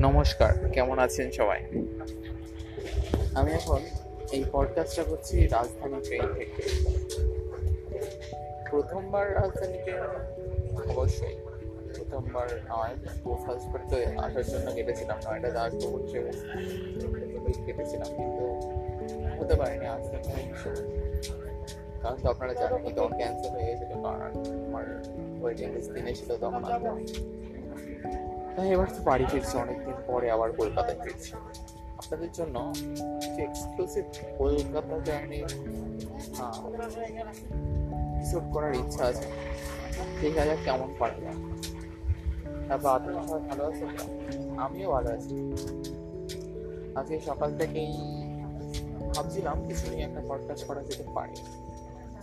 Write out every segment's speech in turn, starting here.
নমস্কার, কেমন আছেন সবাই? আমি এখন এই পডকাস্টটা করছি রাজধানী ট্রেন থেকে। প্রথমবার রাজধানী ট্রেন, অবশ্যই। প্রথমবার নয় ফার্স্ট তো আসার জন্য কেটেছিলাম, নয়টা দাস পৌঁছে কেটেছিলাম, কিন্তু হতে পারেনি থেকে। কারণ তো আপনারা জানেন তখন ক্যান্সেল হয়ে গেছিল, কারণ আমার ওয়েটিং লিস্ট দিনে ছিল তখন আসতে তাই এবার তো বাড়ি ফিরছি অনেকদিন পরে আবার কলকাতায় ফিরছি। আপনাদের জন্য যে এক্সক্লুসিভ কলকাতা জার্নি এপিসোড করার ইচ্ছা আছে। দেখা যাক কেমন পারা তারপর আপনারা সবাই ভালো আছেন? আমিও ভালো আছি। আজকে সকাল থেকেই ভাবছিলাম কিছু নিয়ে একটা পডকাস্ট করা যেতে পারে।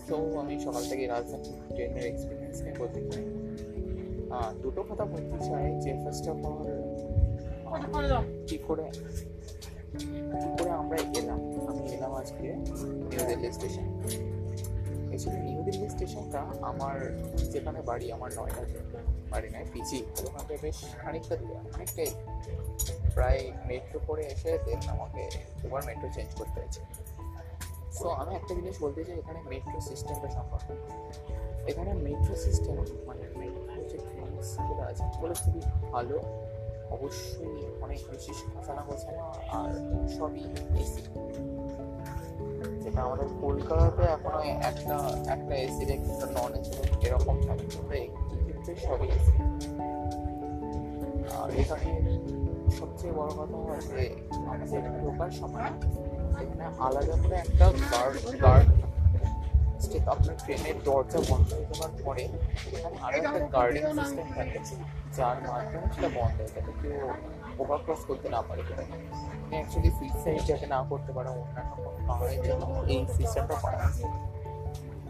তো আমি সকাল থেকে রাজধানী ট্রেনের এক্সপিরিয়েন্স নিয়ে বলতে আহ, দুটো কথা বলতে চাই যে ফার্স্ট অফ অল কি করে কি করে আমরা এলাম? আমি এলাম আজকে new Delhi station actually new Delhi স্টেশনটা আমার যেখানে বাড়ি আমার নয়ডাতে বাড়ি নয় পিজি ওখান থেকে বেশ খানিকটা দূরে অনেকটাই প্রায় মেট্রো করে এসে দেন আমাকে দুবার মেট্রো চেঞ্জ করতে হয়েছে। সো আমি একটা জিনিস বলতে চাই এখানে মেট্রো সিস্টেমটা সম্পর্কে। এখানে মেট্রো সিস্টেম মানে মেট্রো যে ট্রেনসগুলো আছে ওগুলো খুবই ভালো। অবশ্যই অনেক বেশি সাজানো গোছানো আর সবই এসি যেটা আমাদের কলকাতাতে এখনও একটা একটা এসি একটা নন এসি এরকম থাকে কিন্তু এই ক্ষেত্রে সবই এসি আর এখানে সবচেয়ে বড় কথা হচ্ছে আমাদের ঢোকার সময় এখানে আলাদা করে একটা গার্ড গার্ড স্টেপ আপনার ট্রেনের দরজা বন্ধ হয়ে যাওয়ার পরে এখানে আরও একটা গার্ডিং সিস্টেম থাকে যার মাধ্যমে সেটা বন্ধ হয়ে যাবে। কেউ ওভারক্রস করতে না পারে আপনি অ্যাকচুয়ালি সুইসাইড যাতে না করতে পারে অন্যান্য কোনো কারণের জন্য এই সিস্টেমটা করা আছে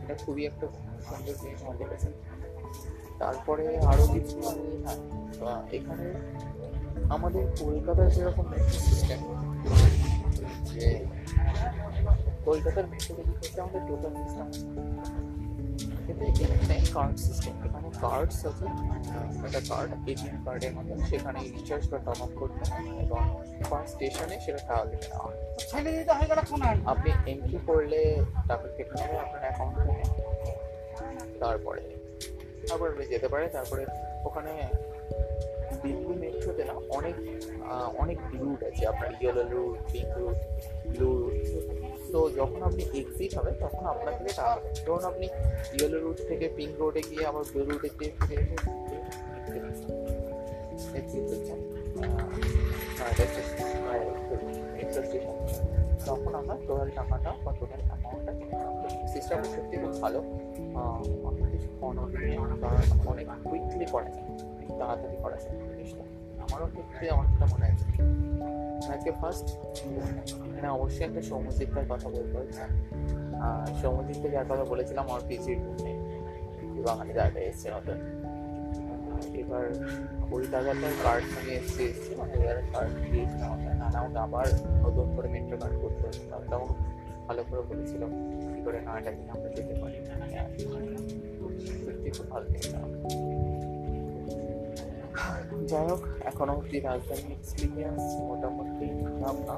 এটা খুবই একটা সুন্দর জিনিস আমার লেগেছে তারপরে আরও কিছু হ্যাঁ আহ, এখানে আমাদের কলকাতার যেরকম মেট্রো সিস্টেম যে কলকাতার মেট্রো যদি হচ্ছে আমাদের টোটাল সিস্টেম কিন্তু এখানে কার্ড সিস্টেম এখানে কার্ডস আছে একটা কার্ড এটিএম কার্ডের মতো সেখানে রিচার্জ বা টপ আপ করতে হয় এবং পার স্টেশনে সেটা টাকা কেটে নেওয়া হয়। আপনি এন্ট্রি করলে টাকা কেটে নেবে আপনার অ্যাকাউন্ট থেকে তারপরে তারপরে আপনি যেতে পারে তারপরে ওখানে দিল্লি মেট্রোতে না অনেক অনেক রুট আছে। আপনার yellow route pink route blue route তো যখন আপনি এক্সিট হবেন তখন আপনার থেকে টাকা ধরুন আপনি ইয়েলো রুট থেকে পিঙ্ক রোডে গিয়ে আবার ব্লু রুটে গিয়ে ফিরে তখন আমরা টোটাল টাকাটা বা টোটাল অ্যামাউন্টটা সিস্টেমটা সত্যি খুব ভালো। অনেক কিছু অনেক কুইকলি করা যায়। তাড়াতাড়ি করা যায়। জিনিসটা আমারও ক্ষেত্রে অনেকটা মনে আছে। আজকে ফার্স্ট এখানে অবশ্যই একটা সৌম্যজিৎটার কথা বলতে হচ্ছে আহ, সৌম্যজিৎকে যার কথা বলেছিলাম আমার পিজির রুমে। বাঙালি দাদা এসছে নতুন। এবার ওই দাদাটার কার্ড নিয়ে এসছে এসছে মানে এবার কার্ড দিয়েছিলাম নানা আমাকে আবার নতুন করে মেট্রো কার্ড করতে হচ্ছে। তখন ভালো করে বলেছিল কী করে নাটা কিনে আমরা যেতে পারি। সত্যি খুব ভালো লেগেছে আমার। যাই হোক, এখনও অবধি রাজধানী এক্সপিরিয়েন্স মোটামুটি খারাপ না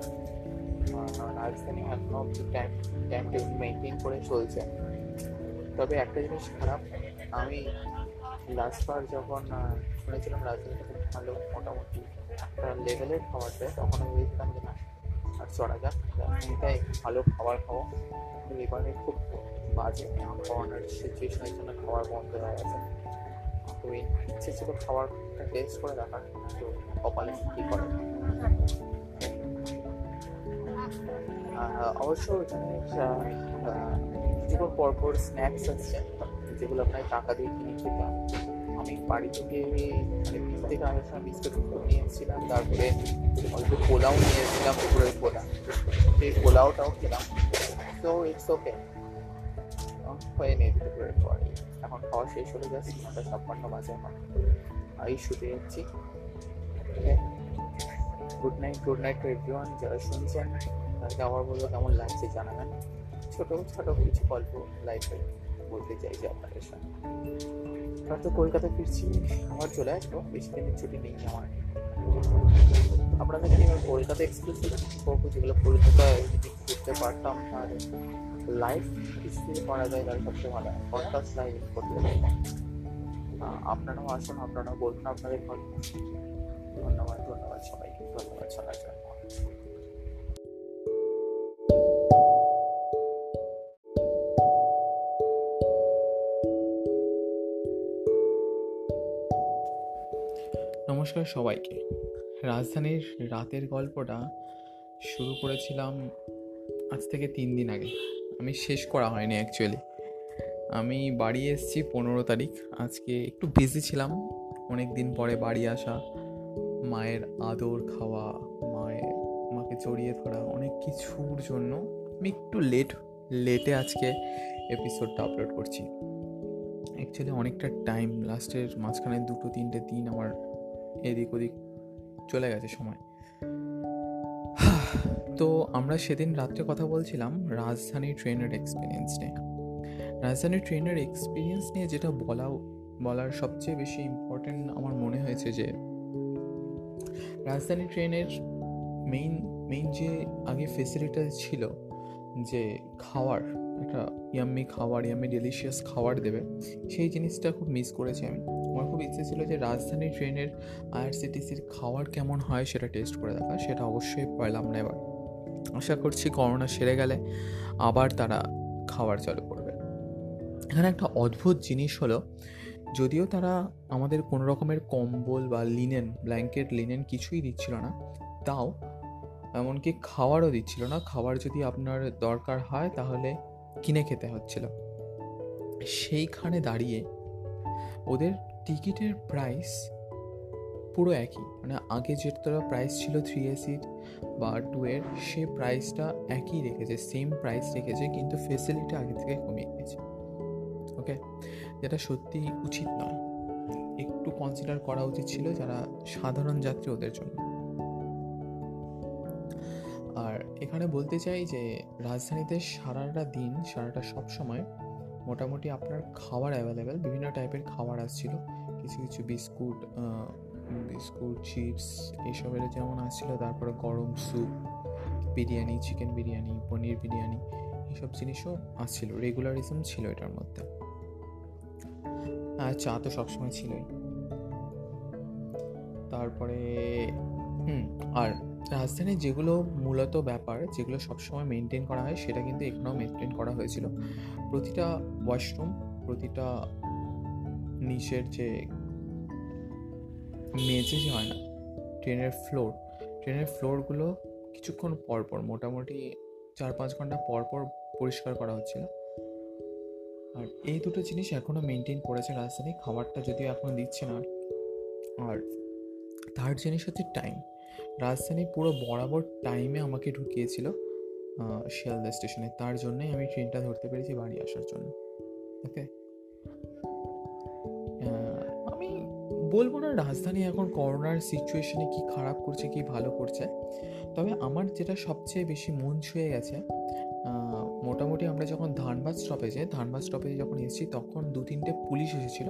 রাজধানী এখনও অব্দি টাইম টাইম টেবিল মেনটেন করে চলছে। তবে একটা জিনিস খারাপ, আমি লাস্টবার যখন শুনেছিলাম রাজধানীটা খুব ভালো মোটামুটি একটা লেভেলের খাবার দেয়, তখন আমি ভেবেছিলাম যে না, আর চড়া যাক রাজধানীটাই ভালো খাবার খাব। কিন্তু এবারে খুব বাজে করোনার সিচুয়েশনের জন্য খাবার বন্ধ হয়ে গেছে। তো এই ইচ্ছে ছিল খাবারটা টেস্ট করে দেখার তো কপালে কী করে। অবশ্য এখানে আহ, পরপর স্ন্যাক্স আছে যেগুলো আপনার টাকা দিয়ে কিনে খেতে হয়। আমি বাড়ি থেকে মানে পিস থেকে আসার সময় বিস্কুট নিয়ে এসেছিলাম তারপরে অল্প পোলাও নিয়ে এসেছিলাম দুপুরের পোলা। সেই পোলাওটাও খেলাম। তো ইটস ওকে হয়ে নিয়ে দুপুরের পরে। এখন খাওয়া শেষ হলে যাচ্ছি নটা ছাপ্পান্ন বাজে এখন এই শুতে যাচ্ছি। Good night good night to everyone যারা শুনছেন, তাদেরকে আবার বলব কেমন লাগছে জানাবেন। ছোট ছোট কিছু গল্প লাইফে বলতে চাইছি আপনাদের সঙ্গে। আর তো কলকাতা ফিরছি, আমার চলে আসব, বেশি দিনের ছুটি নেই আমার। আপনাদেরকে এবার কলকাতা করব, যেগুলো কলকাতায় যদি ঘুরতে পারতাম তাহলে। লাইভ কিছু করা যায় তাহলে সবচেয়ে ভালো। হয় পডকাস্ট লাইভ করতে পারি আপনারাও আসুন, আপনারাও বলুন আপনাদের ধন্যবাদ ধন্যবাদ সবাইকে ধন্যবাদ শোনার জন্য। নমস্কার সবাইকে। রাজধানীর রাতের গল্পটা শুরু করেছিলাম আজ থেকে তিন দিন আগে। আমি শেষ করা হয়নি অ্যাকচুয়ালি আমি বাড়ি এসেছি পনেরো তারিখ। আজকে একটু বিজি ছিলাম। অনেক দিন পরে বাড়ি আসা, মায়ের আদর খাওয়া, মায়ের, মাকে জড়িয়ে ধরা, অনেক কিছুর জন্য আমি একটু লেট লেটে আজকে এপিসোডটা আপলোড করছি। অ্যাকচুয়ালি অনেকটা টাইম লাস্টের মাঝখানে দুটো, তিনটে দিন আমার এদিক ওদিক চলে গেছে সময়। তো আমরা সেদিন রাত্রে কথা বলছিলাম রাজধানী ট্রেনের এক্সপিরিয়েন্স নিয়ে। রাজধানী ট্রেনের এক্সপিরিয়েন্স নিয়ে যেটা বলা বলার সবচেয়ে বেশি ইম্পর্টেন্ট আমার মনে হয়েছে যে, রাজধানী ট্রেনের মেইন মেইন যে আগে ফেসিলিটি ছিল যে খাওয়ার, একটা ইয়াম্মি খাবার ইয়াম্মি ডেলিশিয়াস খাবার দেবে, সেই জিনিসটা খুব মিস করেছি আমি। আমার খুব ইচ্ছে ছিল যে রাজধানী ট্রেনের আইআরসিটিসির খাওয়ার কেমন হয় সেটা টেস্ট করে দেখা, সেটা অবশ্যই পাইলাম না এবার। আশা করছি করোনা সেরে গেলে আবার তারা খাবার চালু করবে। এখানে একটা অদ্ভুত জিনিস হলো, যদিও তারা আমাদের কোনো রকমের কম্বল বা লিনেন ব্ল্যাঙ্কেট লিনেন কিছুই দিচ্ছিল না, তাও এমনকি খাওয়ারও দিচ্ছিল না। খাবার যদি আপনার দরকার হয় তাহলে কিনে খেতে হচ্ছিল। সেইখানে দাঁড়িয়ে ওদের টিকিটের প্রাইস পুরো একই। মানে আগে যেটা প্রাইস ছিল থ্রি এসির বা টু এর সে প্রাইসটা একই রেখেছে সেম প্রাইস রেখেছে, কিন্তু ফেসিলিটি আগে থেকে কমিয়ে দিয়েছে। ওকে যেটা সত্যি উচিত নয়। একটু কনসিডার করা উচিত ছিল যারা সাধারণ যাত্রী ওদের জন্য। আর এখানে বলতে চাই যে, রাজধানীতে সারাটা দিন, সারাটা সব সময় মোটামুটি আপনার খাবার অ্যাভেলেবেল বিভিন্ন টাইপের খাবার আসছিল। কিছু কিছু বিস্কুট বিস্কুট, চিপস এইসবের যেমন আসছিল, তারপরে গরম স্যুপ, বিরিয়ানি, চিকেন বিরিয়ানি, পনির বিরিয়ানি এইসব জিনিসও আসছিল রেগুলারিজম ছিল এটার মধ্যে। আর চা তো সবসময় ছিলই। তারপরে, হুম, আর রাজধানীর যেগুলো মূলত ব্যাপার, যেগুলো সবসময় মেনটেন করা হয়, সেটা কিন্তু এখানেও মেনটেন করা হয়েছিল। প্রতিটা ওয়াশরুম প্রতিটা নিচের যে মেঝে যে হয় না। ট্রেনের ফ্লোর ট্রেনের ফ্লোরগুলো কিছুক্ষণ পর পর মোটামুটি চার পাঁচ ঘণ্টা পর পর পরিষ্কার করা হচ্ছিল। আর এই দুটো জিনিস এখনও মেনটেন করেছে রাজধানী খাবারটা যদিও এখনও দিচ্ছে না। আর থার্ড জিনিস হচ্ছে টাইম রাজধানী পুরো বরাবর টাইমে আমাকে ঢুকিয়েছিল শিয়ালদা স্টেশনে। তার জন্যই আমি ট্রেনটা ধরতে পেরেছি বাড়ি আসার জন্য। ওকে বলব না, রাজধানী এখন করোনার সিচুয়েশনে কি খারাপ করছে, কি ভালো করছে। তবে আমার যেটা সবচেয়ে বেশি মন ছুঁয়ে গেছে মোটামুটি আমরা যখন ধানবাদ স্টপেজে ধানবাদ স্টপেজে যখন এসেছি, তখন দু তিনটে পুলিশ এসেছিল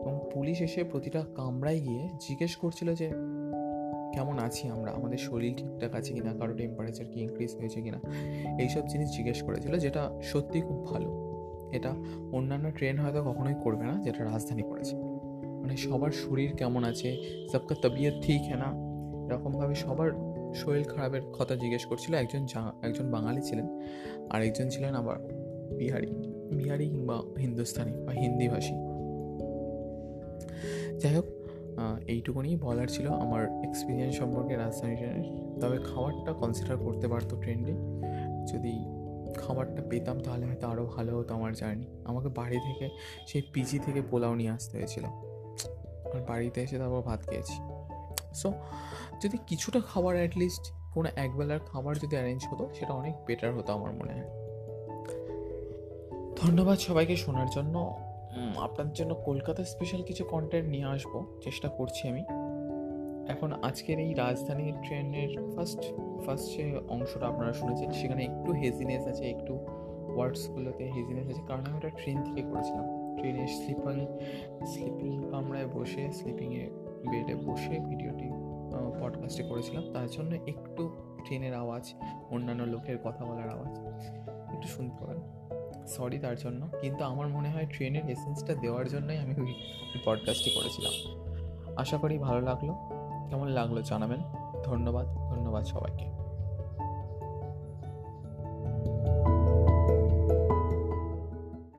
এবং পুলিশ এসে প্রতিটা কামরায় গিয়ে জিজ্ঞেস করছিল যে, কেমন আছি আমরা? আমাদের শরীর ঠিকঠাক আছে কিনা? কারও টেম্পারেচার কি ইনক্রিজ হয়েছে কিনা? এইসব জিনিস জিজ্ঞেস করেছিল, যেটা সত্যি খুব ভালো। এটা অন্যান্য ট্রেন হয়তো কখনোই করবে না, যেটা রাজধানী করেছে। মানে সবার শরীর কেমন আছে, সবকা তবিয়ত ঠিক হ্যাঁ না? এরকমভাবে সবার শরীর খারাপের কথা জিজ্ঞেস করছিল একজন একজন বাঙালি ছিলেন আর একজন ছিলেন আবার বিহারি বিহারি কিংবা হিন্দুস্তানি বা হিন্দিভাষী। যাই হোক এইটুকুনি বলার ছিল আমার এক্সপিরিয়েন্স সম্পর্কে রাজধানী ট্রেনের। তবে খাবারটা কনসিডার করতে পারতো ট্রেনটি যদি খাবারটা পেতাম তাহলে হয়তো আরও ভালো হতো আমার জার্নি আমাকে বাড়ি থেকে, সেই পিজি থেকে পোলাও নিয়ে আসতে হয়েছিল। আর বাড়িতে এসে তারপর ভাত খেয়েছি। সো যদি কিছুটা খাবার অ্যাটলিস্ট কোনো একবেলার খাবার যদি অ্যারেঞ্জ হতো, সেটা অনেক বেটার হতো আমার মনে হয়। ধন্যবাদ সবাইকে শোনার জন্য। আপনার জন্য কলকাতা স্পেশাল কিছু কন্টেন্ট নিয়ে আসব, চেষ্টা করছি আমি। এখন আজকের এই রাজধানীর ট্রেনের ফার্স্ট ফার্স্ট যে অংশটা আপনারা শুনেছেন, সেখানে একটু হেজিনেস আছে, একটু ওয়ার্ডসগুলোতে হেজিনেস আছে, কারণ আমি ওটা ট্রেন থেকে করেছিলাম। ট্রেনে স্লিপিং স্লিপিং কামরায় বসে স্লিপিংয়ে বেডে বসে ভিডিওটি পডকাস্টে করেছিলাম। তার জন্য একটু ট্রেনের আওয়াজ, অন্যান্য লোকের কথা বলার আওয়াজ একটু শুনতে পাবেন সরি তার জন্য, কিন্তু আমার মনে হয় ট্রেনের এসেন্সটা দেওয়ার জন্যই আমি ওই পডকাস্টটি করেছিলাম। আশা করি ভালো লাগল। কেমন লাগল জানাবেন। ধন্যবাদ ধন্যবাদ সবাইকে।